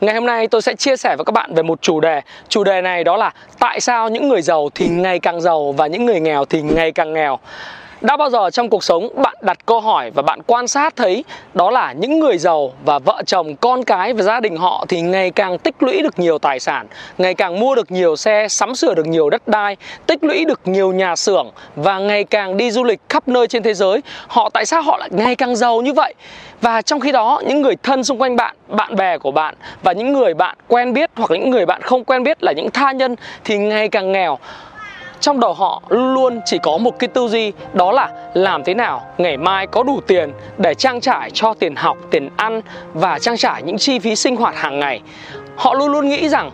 Ngày hôm nay tôi sẽ chia sẻ với các bạn về một chủ đề. Chủ đề này đó là Tại sao những người giàu thì ngày càng giàu Và những người nghèo thì ngày càng nghèo đã bao giờ trong cuộc sống bạn đặt câu hỏi và bạn quan sát thấy đó là những người giàu và vợ chồng, con cái và gia đình họ thì ngày càng tích lũy được nhiều tài sản, ngày càng mua được nhiều xe, sắm sửa được nhiều đất đai, tích lũy được nhiều nhà xưởng và ngày càng đi du lịch khắp nơi trên thế giới. Họ tại sao họ lại ngày càng giàu như vậy? Và trong khi đó những người thân xung quanh bạn, bạn bè của bạn và những người bạn quen biết hoặc những người bạn không quen biết là những tha nhân thì ngày càng nghèo trong đầu họ luôn chỉ có một cái tư duy đó là làm thế nào ngày mai có đủ tiền để trang trải cho tiền học, tiền ăn và trang trải những chi phí sinh hoạt hàng ngày. Họ luôn luôn nghĩ rằng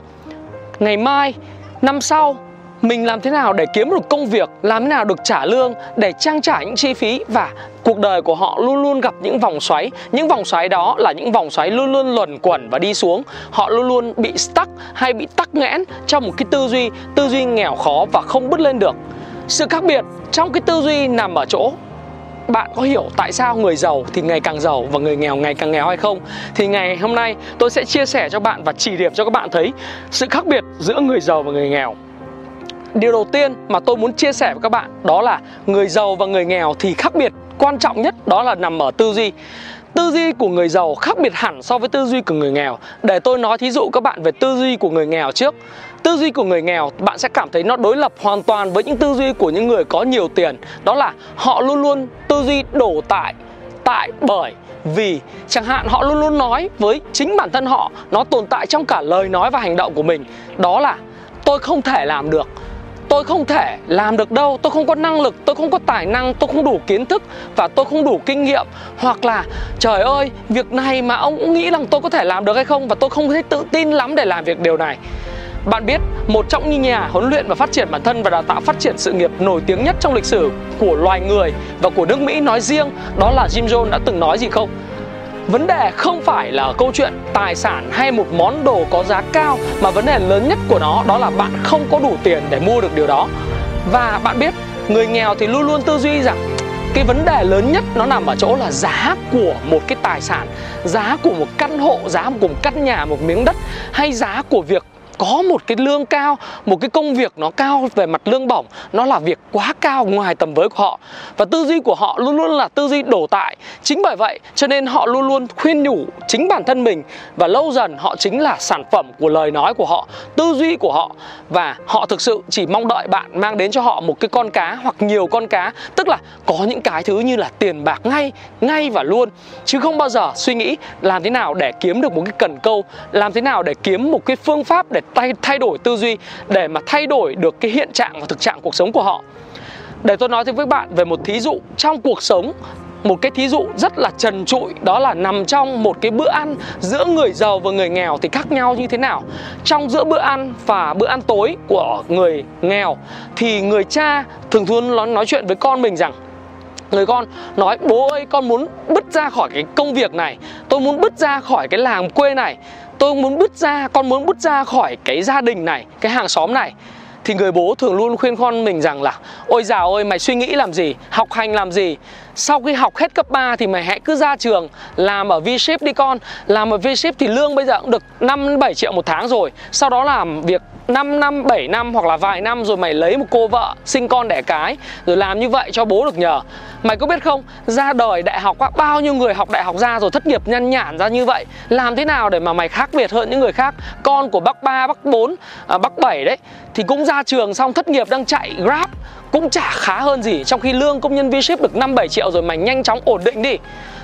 ngày mai, năm sau mình làm thế nào để kiếm được công việc, làm thế nào được trả lương để trang trải những chi phí và cuộc đời của họ luôn luôn gặp những vòng xoáy. Những vòng xoáy đó là những vòng xoáy luôn luôn luẩn quẩn và đi xuống. Họ luôn luôn bị stuck hay bị tắc nghẽn trong một cái tư duy, tư duy nghèo khó và không bứt lên được. Sự khác biệt trong cái tư duy nằm ở chỗ bạn có hiểu tại sao người giàu thì ngày càng giàu và người nghèo ngày càng nghèo hay không? Thì ngày hôm nay tôi sẽ chia sẻ cho bạn và chỉ điểm cho các bạn thấy sự khác biệt giữa người giàu và người nghèo điều đầu tiên mà tôi muốn chia sẻ với các bạn đó là người giàu và người nghèo thì khác biệt. Quan trọng nhất đó là nằm ở tư duy. Tư duy của người giàu khác biệt hẳn so với tư duy của người nghèo. Để tôi nói thí dụ các bạn về tư duy của người nghèo trước. Tư duy của người nghèo, bạn sẽ cảm thấy nó đối lập hoàn toàn với những tư duy của những người có nhiều tiền. Đó là họ luôn luôn tư duy đổ tại tại bởi, vì. Chẳng hạn họ luôn luôn nói với chính bản thân họ, nó tồn tại trong cả lời nói và hành động của mình. Đó là tôi không thể làm được tôi không thể làm được đâu, tôi không có năng lực, tôi không có tài năng, tôi không đủ kiến thức và tôi không đủ kinh nghiệm hoặc là, trời ơi, việc này mà ông cũng nghĩ rằng tôi có thể làm được hay không và tôi không thấy tự tin lắm để làm việc điều này bạn biết, một trong những nhà huấn luyện và phát triển bản thân và đào tạo phát triển sự nghiệp nổi tiếng nhất trong lịch sử của loài người và của nước Mỹ nói riêng, đó là Jim Jones đã từng nói gì không? Vấn đề không phải là câu chuyện tài sản hay một món đồ có giá cao Mà vấn đề lớn nhất của nó đó là bạn không có đủ tiền để mua được điều đó. Và bạn biết người nghèo thì luôn luôn tư duy rằng cái vấn đề lớn nhất nó nằm ở chỗ là giá của một cái tài sản Giá của một căn hộ, giá của một căn nhà, một miếng đất Hay giá của việc có một cái lương cao, một cái công việc nó cao về mặt lương bổng, nó là việc quá cao ngoài tầm với của họ. Và tư duy của họ luôn luôn là tư duy đổ tại. Chính bởi vậy, cho nên họ luôn luôn khuyên nhủ chính bản thân mình và lâu dần họ chính là sản phẩm của lời nói của họ, tư duy của họ. Và họ thực sự chỉ mong đợi bạn mang đến cho họ một cái con cá hoặc nhiều con cá, tức là có những cái thứ như là tiền bạc ngay ngay và luôn. Chứ không bao giờ suy nghĩ làm thế nào để kiếm được một cái cần câu, làm thế nào để kiếm một cái phương pháp để thay, thay đổi tư duy để mà thay đổi được cái hiện trạng và thực trạng cuộc sống của họ. Để tôi nói thêm với bạn về một thí dụ trong cuộc sống một cái thí dụ rất là trần trụi đó là nằm trong một cái bữa ăn giữa người giàu và người nghèo thì khác nhau như thế nào. Trong giữa bữa ăn và bữa ăn tối của người nghèo thì người cha thường thường nói, nói chuyện với con mình rằng người con nói bố ơi con muốn bứt ra khỏi cái công việc này tôi muốn bứt ra khỏi cái làng quê này tôi muốn bứt ra, con muốn bứt ra khỏi cái gia đình này, cái hàng xóm này thì người bố thường luôn khuyên con mình rằng là ôi dào ơi mày suy nghĩ làm gì? Học hành làm gì? Sau khi học hết cấp 3 thì mày hãy cứ ra trường làm ở V-Ship đi con. Làm ở V-Ship thì lương bây giờ cũng được 5 7 triệu một tháng rồi. Sau đó làm việc 5 năm, 7 năm hoặc là vài năm rồi mày lấy một cô vợ sinh con đẻ cái rồi làm như vậy cho bố được nhờ. Mày có biết không, ra đời đại học bao nhiêu người học đại học ra rồi thất nghiệp nhăn nhản ra như vậy? Làm thế nào để mà mày khác biệt hơn những người khác? Con của bác 3, bác 4, à, bác 7 đấy Thì cũng ra ra trường xong thất nghiệp đang chạy Grab Cũng chả khá hơn gì, Trong khi lương công nhân V-Ship được 5-7 triệu rồi mày nhanh chóng ổn định đi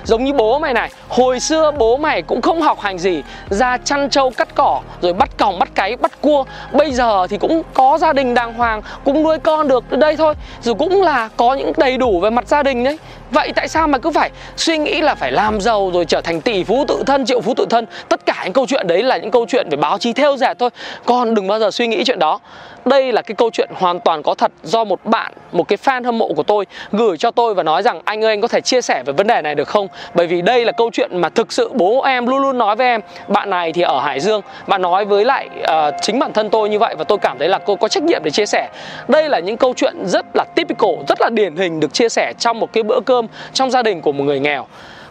giống như bố mày này hồi xưa bố mày cũng không học hành gì ra chăn trâu cắt cỏ rồi bắt còng bắt cái bắt cua. Bây giờ thì cũng có gia đình đàng hoàng cũng nuôi con được đây thôi rồi cũng là có những đầy đủ về mặt gia đình đấy. Vậy tại sao mà cứ phải suy nghĩ là phải làm giàu rồi trở thành tỷ phú tự thân, triệu phú tự thân? Tất cả những câu chuyện đấy là những câu chuyện về báo chí theo dệt thôi. Con đừng bao giờ suy nghĩ chuyện đó. Đây là cái câu chuyện hoàn toàn có thật do một bạn, một cái fan hâm mộ của tôi gửi cho tôi và nói rằng anh ơi anh có thể chia sẻ về vấn đề này được không? Bởi vì đây là câu chuyện mà thực sự bố em luôn luôn nói với em. Bạn này thì ở Hải Dương, bạn nói với lại uh, chính bản thân tôi như vậy và tôi cảm thấy là cô có trách nhiệm để chia sẻ. Đây là những câu chuyện rất là typical, rất là điển hình được chia sẻ trong một cái bữa cơm trong gia đình của một người nghèo.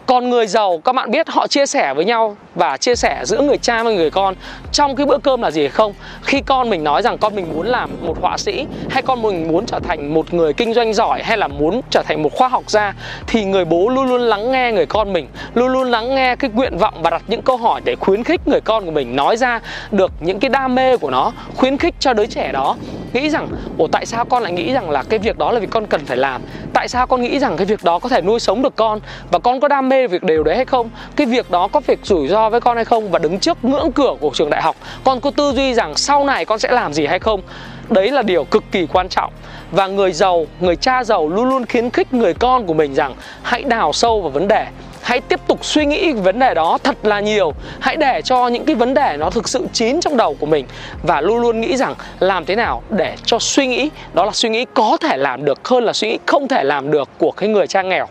Còn người giàu các bạn biết họ chia sẻ với nhau và chia sẻ giữa người cha và người con trong cái bữa cơm là gì không? Khi con mình nói rằng con mình muốn làm một họa sĩ hay con mình muốn trở thành một người kinh doanh giỏi hay là muốn trở thành một khoa học gia thì người bố luôn luôn lắng nghe người con mình, luôn luôn lắng nghe cái nguyện vọng và đặt những câu hỏi để khuyến khích người con của mình nói ra được những cái đam mê của nó, khuyến khích cho đứa trẻ đó. Nghĩ rằng ồ tại sao con lại nghĩ rằng là cái việc đó là việc con cần phải làm? Tại sao con nghĩ rằng cái việc đó có thể nuôi sống được con? Và con có đam mê việc đều đấy hay không? Cái việc đó có việc rủi ro với con hay không? Và đứng trước ngưỡng cửa của trường đại học, con có tư duy rằng sau này con sẽ làm gì hay không? Đấy là điều cực kỳ quan trọng. Và người giàu, người cha giàu luôn luôn khuyến khích người con của mình rằng hãy đào sâu vào vấn đề. Hãy tiếp tục suy nghĩ vấn đề đó thật là nhiều. Hãy để cho những cái vấn đề nó thực sự chín trong đầu của mình. Và luôn luôn nghĩ rằng làm thế nào để cho suy nghĩ, đó là suy nghĩ có thể làm được hơn là suy nghĩ không thể làm được của cái người cha nghèo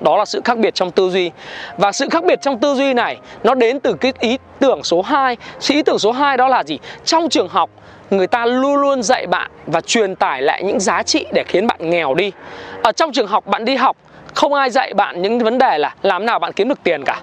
đó là sự khác biệt trong tư duy. Và sự khác biệt trong tư duy này, nó đến từ cái ý tưởng số 2 ý tưởng số 2 đó là gì? Trong trường học, người ta luôn luôn dạy bạn và truyền tải lại những giá trị để khiến bạn nghèo đi. Ở trong trường học bạn đi học, không ai dạy bạn những vấn đề là làm nào bạn kiếm được tiền cả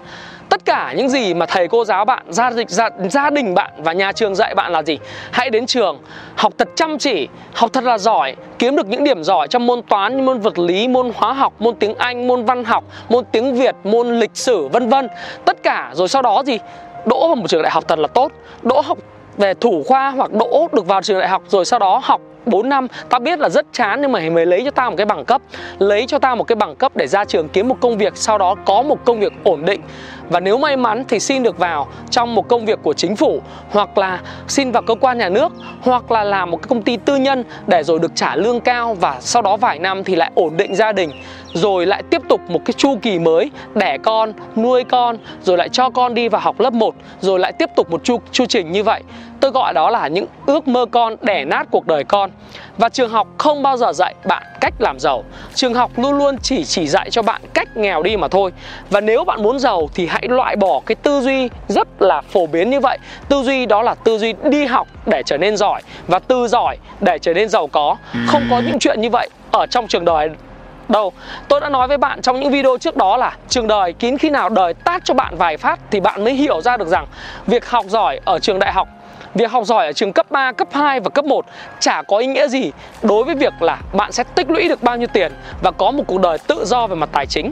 tất cả những gì mà thầy cô giáo bạn gia đình gia, gia đình bạn và nhà trường dạy bạn là gì? Hãy đến trường học thật chăm chỉ học thật là giỏi kiếm được những điểm giỏi trong môn toán môn vật lý môn hóa học môn tiếng anh môn văn học môn tiếng việt môn lịch sử vân vân. Tất cả rồi sau đó gì? Đỗ vào một trường đại học thật là tốt đỗ học về thủ khoa hoặc đỗ được vào trường đại học rồi sau đó học 4 năm Tao biết là rất chán nhưng mà mày lấy cho tao một cái bằng cấp. Lấy cho tao một cái bằng cấp để ra trường kiếm một công việc Sau đó có một công việc ổn định. Và nếu may mắn thì xin được vào trong một công việc của chính phủ Hoặc là xin vào cơ quan nhà nước Hoặc là làm một cái công ty tư nhân để rồi được trả lương cao Và sau đó vài năm thì lại ổn định gia đình Rồi lại tiếp tục một cái chu kỳ mới Đẻ con, nuôi con Rồi lại cho con đi vào học lớp 1 Rồi lại tiếp tục một chu, chu trình như vậy. Tôi gọi đó là những ước mơ con đẻ nát cuộc đời con. Và trường học không bao giờ dạy bạn cách làm giàu. Trường học luôn luôn chỉ chỉ dạy cho bạn cách nghèo đi mà thôi. Và nếu bạn muốn giàu thì hãy loại bỏ cái tư duy rất là phổ biến như vậy. Tư duy đó là tư duy đi học để trở nên giỏi Và tư giỏi để trở nên giàu có. Không có những chuyện như vậy ở trong trường đời đâu. Tôi đã nói với bạn trong những video trước đó là Trường đời kín khi nào đời tát cho bạn vài phát Thì bạn mới hiểu ra được rằng Việc học giỏi ở trường đại học Việc học giỏi ở trường cấp 3, cấp 2 và cấp 1 chả có ý nghĩa gì đối với việc là bạn sẽ tích lũy được bao nhiêu tiền và có một cuộc đời tự do về mặt tài chính.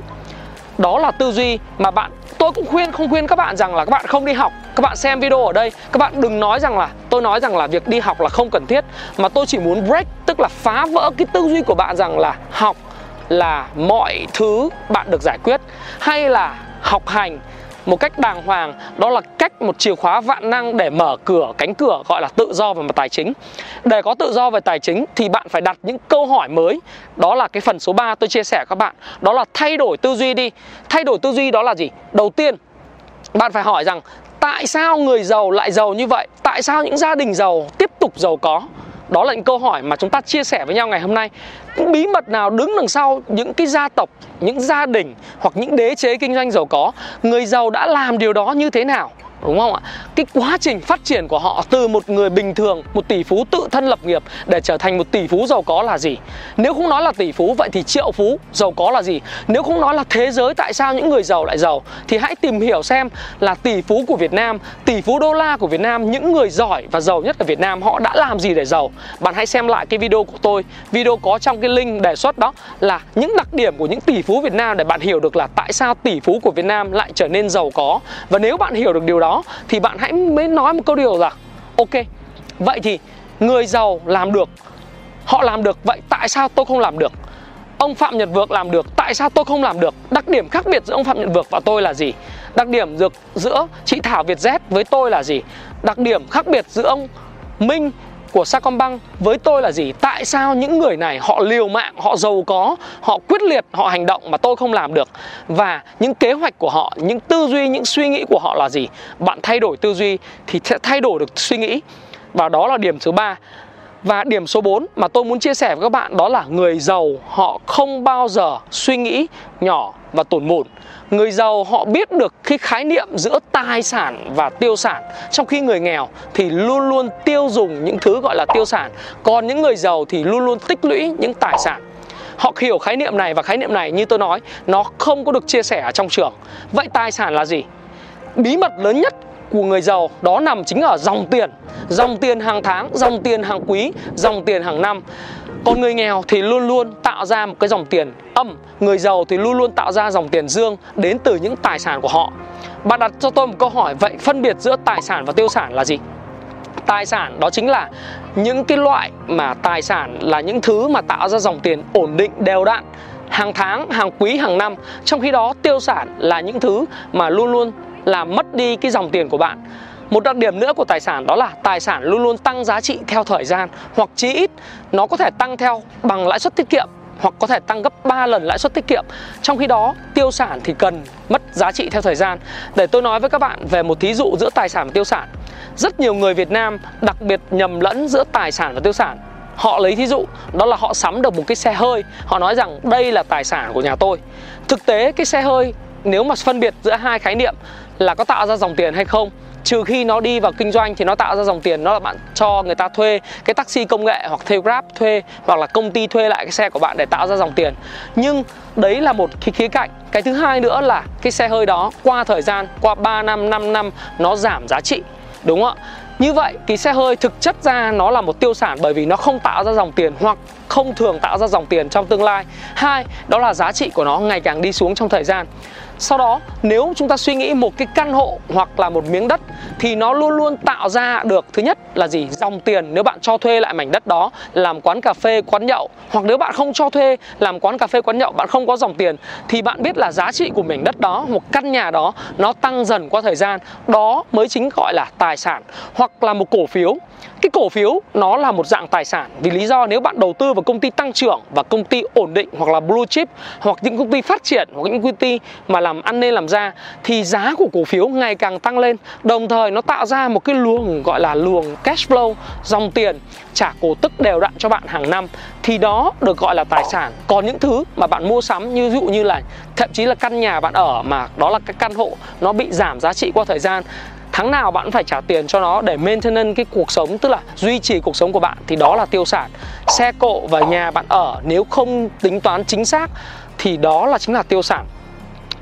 Đó là tư duy mà bạn tôi cũng khuyên không khuyên các bạn rằng là các bạn không đi học các bạn xem video ở đây các bạn đừng nói rằng là tôi nói rằng là việc đi học là không cần thiết mà tôi chỉ muốn break tức là phá vỡ cái tư duy của bạn rằng là học là mọi thứ bạn được giải quyết hay là học hành một cách đàng hoàng, đó là cách một chìa khóa vạn năng để mở cửa, cánh cửa gọi là tự do về mặt tài chính. Để có tự do về tài chính thì bạn phải đặt những câu hỏi mới. Đó là cái phần số 3 tôi chia sẻ các bạn. Đó là thay đổi tư duy đi. Thay đổi tư duy đó là gì? Đầu tiên, bạn phải hỏi rằng, tại sao người giàu lại giàu như vậy? Tại sao những gia đình giàu tiếp tục giàu có? Đó là những câu hỏi mà chúng ta chia sẻ với nhau ngày hôm nay. Bí mật nào đứng đằng sau những cái gia tộc, những gia đình hoặc những đế chế kinh doanh giàu có? Người giàu đã làm điều đó như thế nào? Đúng không ạ? Cái quá trình phát triển của họ từ một người bình thường, một tỷ phú tự thân lập nghiệp để trở thành một tỷ phú giàu có là gì? Nếu không nói là tỷ phú, vậy thì triệu phú giàu có là gì? Nếu không nói là thế giới tại sao những người giàu lại giàu, thì hãy tìm hiểu xem là tỷ phú của Việt Nam, tỷ phú đô la của Việt Nam, những người giỏi và giàu nhất ở Việt Nam, họ đã làm gì để giàu? Bạn hãy xem lại cái video của tôi. Video có trong cái link đề xuất đó là những đặc điểm của những tỷ phú Việt Nam để bạn hiểu được là tại sao tỷ phú của Việt Nam lại trở nên giàu có. Và nếu bạn hiểu được điều đó thì bạn hãy mới nói một câu điều là, ok, vậy thì người giàu làm được, họ làm được, vậy tại sao tôi không làm được? Ông Phạm Nhật Vượng làm được, Tại sao tôi không làm được? Đặc điểm khác biệt giữa ông Phạm Nhật Vượng và tôi là gì? Đặc điểm giữa chị Thảo Việt Z với tôi là gì? Đặc điểm khác biệt giữa ông Minh của Sacombank với tôi là gì? Tại sao những người này họ liều mạng, họ giàu có, họ quyết liệt, họ hành động mà tôi không làm được? Và những kế hoạch của họ, những tư duy, những suy nghĩ của họ là gì? Bạn thay đổi tư duy thì sẽ thay đổi được suy nghĩ. Và đó là điểm thứ ba. Và điểm số 4 mà tôi muốn chia sẻ với các bạn đó là người giàu họ không bao giờ suy nghĩ nhỏ và tổn mồn. Người giàu họ biết được cái khái niệm giữa tài sản và tiêu sản Trong khi người nghèo thì luôn luôn tiêu dùng những thứ gọi là tiêu sản, Còn những người giàu thì luôn luôn tích lũy những tài sản Họ hiểu khái niệm này và khái niệm này như tôi nói, Nó không có được chia sẻ ở trong trường Vậy tài sản là gì? Bí mật lớn nhất của người giàu đó nằm chính ở dòng tiền. Dòng tiền hàng tháng, dòng tiền hàng quý, dòng tiền hàng năm. Còn người nghèo thì luôn luôn tạo ra một cái dòng tiền âm. Người giàu thì luôn luôn tạo ra dòng tiền dương đến từ những tài sản của họ. Bạn đặt cho tôi một câu hỏi Vậy phân biệt giữa tài sản và tiêu sản là gì? Tài sản đó chính là những cái loại mà tài sản là những thứ mà tạo ra dòng tiền ổn định đều đặn hàng tháng, hàng quý, hàng năm. Trong khi đó tiêu sản là những thứ mà luôn luôn là mất đi cái dòng tiền của bạn một đặc điểm nữa của tài sản đó là tài sản luôn luôn tăng giá trị theo thời gian hoặc chí ít nó có thể tăng theo bằng lãi suất tiết kiệm hoặc có thể tăng gấp 3 lần lãi suất tiết kiệm. Trong khi đó, tiêu sản thì cần mất giá trị theo thời gian. Để tôi nói với các bạn về một thí dụ giữa tài sản và tiêu sản. Rất nhiều người Việt Nam đặc biệt nhầm lẫn giữa tài sản và tiêu sản. Họ lấy thí dụ đó là họ sắm được một cái xe hơi, họ nói rằng đây là tài sản của nhà tôi. Thực tế cái xe hơi nếu mà phân biệt giữa hai khái niệm là có tạo ra dòng tiền hay không. Trừ khi nó đi vào kinh doanh thì nó tạo ra dòng tiền, nó là bạn cho người ta thuê cái taxi công nghệ hoặc thuê grab thuê hoặc là công ty thuê lại cái xe của bạn để tạo ra dòng tiền. Nhưng đấy là một cái khía cạnh. Cái thứ hai nữa là cái xe hơi đó qua thời gian, qua 3 năm 5 năm, nó giảm giá trị. Đúng không ạ? Như vậy, cái xe hơi thực chất ra nó là một tiêu sản bởi vì nó không tạo ra dòng tiền hoặc không thường tạo ra dòng tiền trong tương lai. Hai, đó là giá trị của nó ngày càng đi xuống trong thời gian sau đó, nếu chúng ta suy nghĩ một cái căn hộ hoặc là một miếng đất, thì nó luôn luôn tạo ra được thứ nhất là gì? Dòng tiền. Nếu bạn cho thuê lại mảnh đất đó, làm quán cà phê, quán nhậu, hoặc nếu bạn không cho thuê, làm quán cà phê, quán nhậu, bạn không có dòng tiền, thì bạn biết là giá trị của mảnh đất đó, một căn nhà đó, nó tăng dần qua thời gian. Đó mới chính gọi là tài sản. Hoặc là một cổ phiếu cái cổ phiếu nó là một dạng tài sản. Vì lý do nếu bạn đầu tư vào công ty tăng trưởng và công ty ổn định hoặc là blue chip hoặc những công ty phát triển hoặc những công ty mà làm ăn nên làm ra, thì giá của cổ phiếu ngày càng tăng lên. Đồng thời nó tạo ra một cái luồng, gọi là luồng cash flow, dòng tiền, trả cổ tức đều đặn cho bạn hàng năm. Thì đó được gọi là tài sản. Còn những thứ mà bạn mua sắm như ví dụ như là thậm chí là căn nhà bạn ở mà đó là cái căn hộ nó bị giảm giá trị qua thời gian tháng nào bạn phải trả tiền cho nó để maintenance cái cuộc sống, tức là duy trì cuộc sống của bạn, thì đó là tiêu sản. Xe cộ và nhà bạn ở, nếu không tính toán chính xác, thì đó là chính là tiêu sản.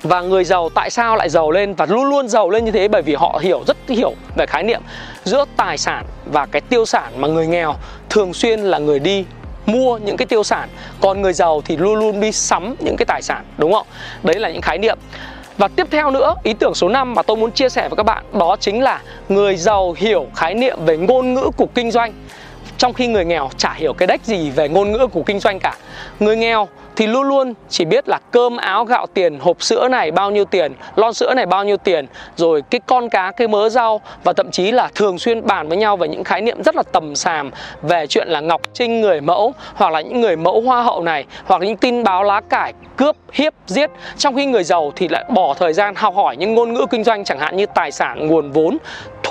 Và người giàu tại sao lại giàu lên và luôn luôn giàu lên như thế? Bởi vì họ hiểu, rất hiểu về khái niệm giữa tài sản và cái tiêu sản mà người nghèo thường xuyên là người đi mua những cái tiêu sản. Còn người giàu thì luôn luôn đi sắm những cái tài sản, đúng không? Đấy là những khái niệm và tiếp theo nữa, ý tưởng số 5 mà tôi muốn chia sẻ với các bạn đó chính là người giàu hiểu khái niệm về ngôn ngữ của kinh doanh trong khi người nghèo chả hiểu cái đếch gì về ngôn ngữ của kinh doanh cả. Người nghèo thì luôn luôn chỉ biết là cơm, áo, gạo, tiền, hộp sữa này bao nhiêu tiền, lon sữa này bao nhiêu tiền, rồi cái con cá, cái mớ rau và thậm chí là thường xuyên bàn với nhau về những khái niệm rất là tầm sàm về chuyện là ngọc trinh người mẫu hoặc là những người mẫu hoa hậu này hoặc những tin báo lá cải cướp, hiếp, giết trong khi người giàu thì lại bỏ thời gian học hỏi những ngôn ngữ kinh doanh chẳng hạn như tài sản, nguồn vốn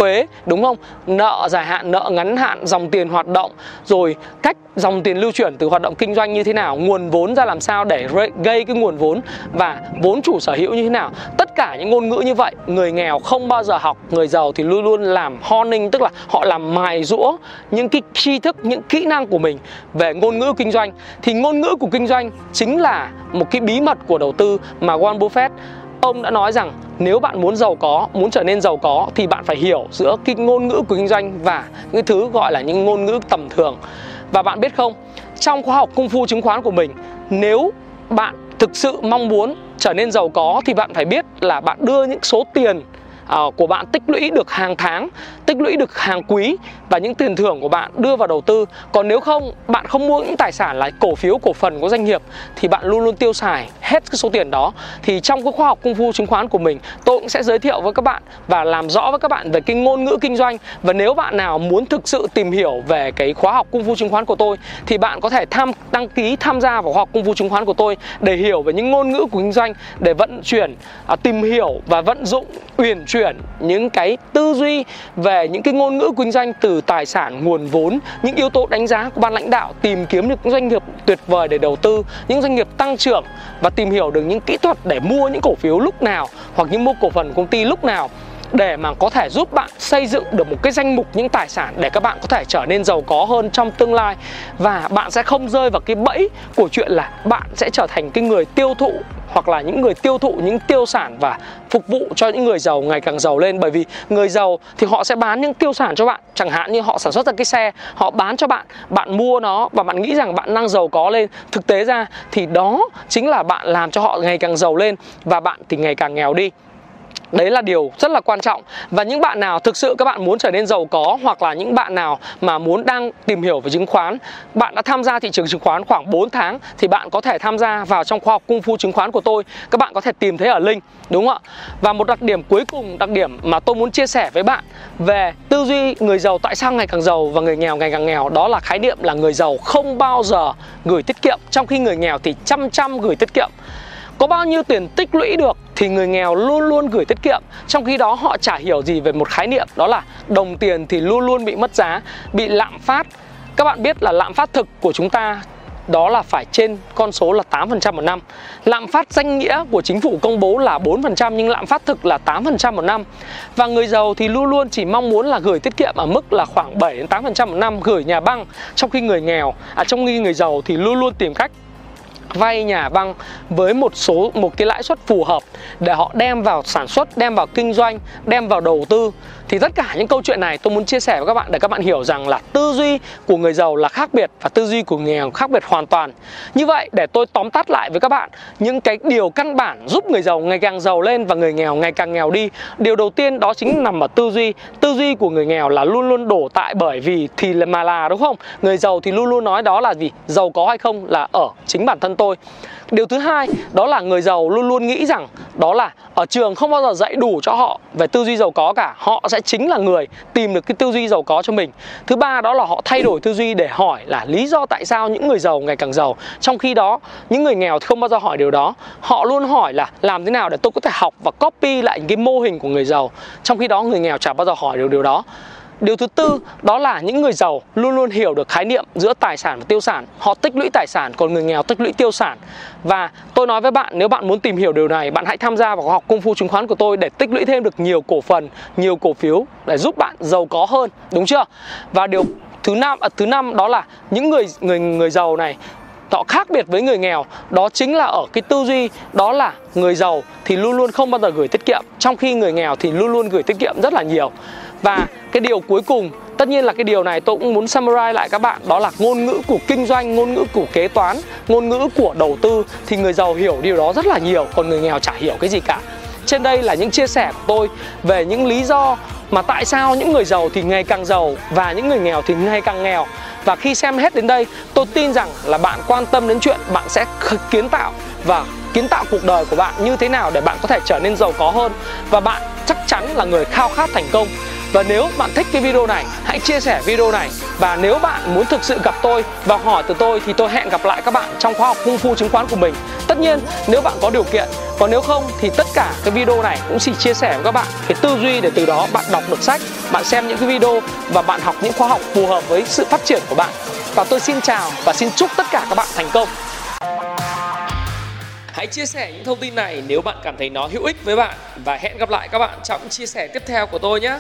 thuế, đúng không? Nợ dài hạn, nợ ngắn hạn, dòng tiền hoạt động, rồi cách dòng tiền lưu chuyển từ hoạt động kinh doanh như thế nào, nguồn vốn ra làm sao để gây cái nguồn vốn và vốn chủ sở hữu như thế nào. Tất cả những ngôn ngữ như vậy, người nghèo không bao giờ học, người giàu thì luôn luôn làm honing, tức là họ làm mài rũa những cái tri thức, những kỹ năng của mình về ngôn ngữ kinh doanh. Thì ngôn ngữ của kinh doanh chính là một cái bí mật của đầu tư mà Warren Buffett ông đã nói rằng nếu bạn muốn giàu có, muốn trở nên giàu có thì bạn phải hiểu giữa cái ngôn ngữ của kinh doanh và những thứ gọi là những ngôn ngữ tầm thường. Và bạn biết không, trong khóa học công phu chứng khoán của mình, nếu bạn thực sự mong muốn trở nên giàu có thì bạn phải biết là bạn đưa những số tiền à, của bạn tích lũy được hàng tháng tích lũy được hàng quý và những tiền thưởng của bạn đưa vào đầu tư. Còn nếu không bạn không mua những tài sản là cổ phiếu cổ phần của doanh nghiệp thì bạn luôn luôn tiêu xài hết cái số tiền đó. Thì trong cái khoa học công phu chứng khoán của mình tôi cũng sẽ giới thiệu với các bạn và làm rõ với các bạn về cái ngôn ngữ kinh doanh. Và nếu bạn nào muốn thực sự tìm hiểu về cái khóa học công phu chứng khoán của tôi thì bạn có thể tham đăng ký tham gia vào khóa học công phu chứng khoán của tôi để hiểu về những ngôn ngữ của kinh doanh để vận chuyển à, tìm hiểu và vận dụng uyển chuyển những cái tư duy về những cái ngôn ngữ kinh doanh từ tài sản, nguồn vốn, những yếu tố đánh giá của ban lãnh đạo, tìm kiếm được những doanh nghiệp tuyệt vời để đầu tư, những doanh nghiệp tăng trưởng và tìm hiểu được những kỹ thuật để mua những cổ phiếu lúc nào hoặc những mua cổ phần công ty lúc nào để mà có thể giúp bạn xây dựng được một cái danh mục những tài sản để các bạn có thể trở nên giàu có hơn trong tương lai. Và bạn sẽ không rơi vào cái bẫy của chuyện là bạn sẽ trở thành cái người tiêu thụ hoặc là những người tiêu thụ những tiêu sản và phục vụ cho những người giàu ngày càng giàu lên. Bởi vì người giàu thì họ sẽ bán những tiêu sản cho bạn. Chẳng hạn như họ sản xuất ra cái xe, họ bán cho bạn bạn mua nó và bạn nghĩ rằng bạn đang giàu có lên. Thực tế ra thì đó chính là bạn làm cho họ ngày càng giàu lên và bạn thì ngày càng nghèo đi. Đấy là điều rất là quan trọng. Và những bạn nào thực sự các bạn muốn trở nên giàu có Hoặc là những bạn nào mà muốn đang tìm hiểu về chứng khoán Bạn đã tham gia thị trường chứng khoán khoảng 4 tháng Thì bạn có thể tham gia vào trong khoa học cung phu chứng khoán của tôi. Các bạn có thể tìm thấy ở link Đúng không ạ? Và một đặc điểm cuối cùng, đặc điểm mà tôi muốn chia sẻ với bạn Về tư duy người giàu tại sao ngày càng giàu và người nghèo ngày càng nghèo Đó là khái niệm là người giàu không bao giờ gửi tiết kiệm. Trong khi người nghèo thì chăm chăm gửi tiết kiệm. Có bao nhiêu tiền tích lũy được thì người nghèo luôn luôn gửi tiết kiệm trong khi đó họ chả hiểu gì về một khái niệm đó là đồng tiền thì luôn luôn bị mất giá bị lạm phát các bạn biết là lạm phát thực của chúng ta đó là phải trên con số là 8% một năm. Lạm phát danh nghĩa của chính phủ công bố là 4% nhưng lạm phát thực là 8% một năm. Và người giàu thì luôn luôn chỉ mong muốn là gửi tiết kiệm ở mức là khoảng 7 đến 8% một năm gửi nhà băng, trong khi người nghèo à trong khi người giàu thì luôn luôn tìm cách vay nhà băng với một số một cái lãi suất phù hợp để họ đem vào sản xuất, đem vào kinh doanh, đem vào đầu tư thì tất cả những câu chuyện này tôi muốn chia sẻ với các bạn để các bạn hiểu rằng là tư duy của người giàu là khác biệt và tư duy của người nghèo khác biệt hoàn toàn. Như vậy, để tôi tóm tắt lại với các bạn, những cái điều căn bản giúp người giàu ngày càng giàu lên và người nghèo ngày càng nghèo đi. Điều đầu tiên đó chính nằm ở tư duy. Tư duy của người nghèo là luôn luôn đổ tại bởi vì thì là mà là, đúng không? Người giàu thì luôn luôn nói đó là gì? Giàu có hay không là ở chính bản thân tôi. Điều thứ hai, đó là người giàu luôn luôn nghĩ rằng đó là ở trường không bao giờ dạy đủ cho họ về tư duy giàu có cả. Họ sẽ chính là người tìm được cái tư duy giàu có cho mình. Thứ ba đó là họ thay đổi tư duy để hỏi là lý do tại sao những người giàu ngày càng giàu. Trong khi đó, những người nghèo thì không bao giờ hỏi điều đó. Họ luôn hỏi là làm thế nào để tôi có thể học và copy lại những cái mô hình của người giàu. Trong khi đó, người nghèo chả bao giờ hỏi được điều đó. Điều thứ tư đó là những người giàu luôn luôn hiểu được khái niệm giữa tài sản và tiêu sản. Họ tích lũy tài sản còn người nghèo tích lũy tiêu sản. Và tôi nói với bạn nếu bạn muốn tìm hiểu điều này, bạn hãy tham gia vào học công phu chứng khoán của tôi để tích lũy thêm được nhiều cổ phần, nhiều cổ phiếu để giúp bạn giàu có hơn, đúng chưa? Và điều thứ năm à, thứ năm đó là những người người người giàu này họ khác biệt với người nghèo đó chính là ở cái tư duy đó là người giàu thì luôn luôn không bao giờ gửi tiết kiệm trong khi người nghèo thì luôn luôn gửi tiết kiệm rất là nhiều và cái điều cuối cùng, tất nhiên là cái điều này tôi cũng muốn summarize lại các bạn, đó là ngôn ngữ của kinh doanh, ngôn ngữ của kế toán, ngôn ngữ của đầu tư thì người giàu hiểu điều đó rất là nhiều, còn người nghèo chả hiểu cái gì cả. Trên đây là những chia sẻ của tôi về những lý do mà tại sao những người giàu thì ngày càng giàu và những người nghèo thì ngày càng nghèo. Và khi xem hết đến đây, tôi tin rằng là bạn quan tâm đến chuyện bạn sẽ kiến tạo và kiến tạo cuộc đời của bạn như thế nào để bạn có thể trở nên giàu có hơn. Và bạn chắc chắn là người khao khát thành công và nếu bạn thích cái video này, hãy chia sẻ video này. Và nếu bạn muốn thực sự gặp tôi và hỏi từ tôi thì tôi hẹn gặp lại các bạn trong khóa học Kung Fu chứng khoán của mình. Tất nhiên nếu bạn có điều kiện. Còn nếu không thì tất cả cái video này cũng chỉ chia sẻ với các bạn cái tư duy để từ đó bạn đọc được sách Bạn xem những cái video và bạn học những khóa học phù hợp với sự phát triển của bạn. Và tôi xin chào và xin chúc tất cả các bạn thành công. Hãy chia sẻ những thông tin này nếu bạn cảm thấy nó hữu ích với bạn. Và hẹn gặp lại các bạn trong chia sẻ tiếp theo của tôi nhé.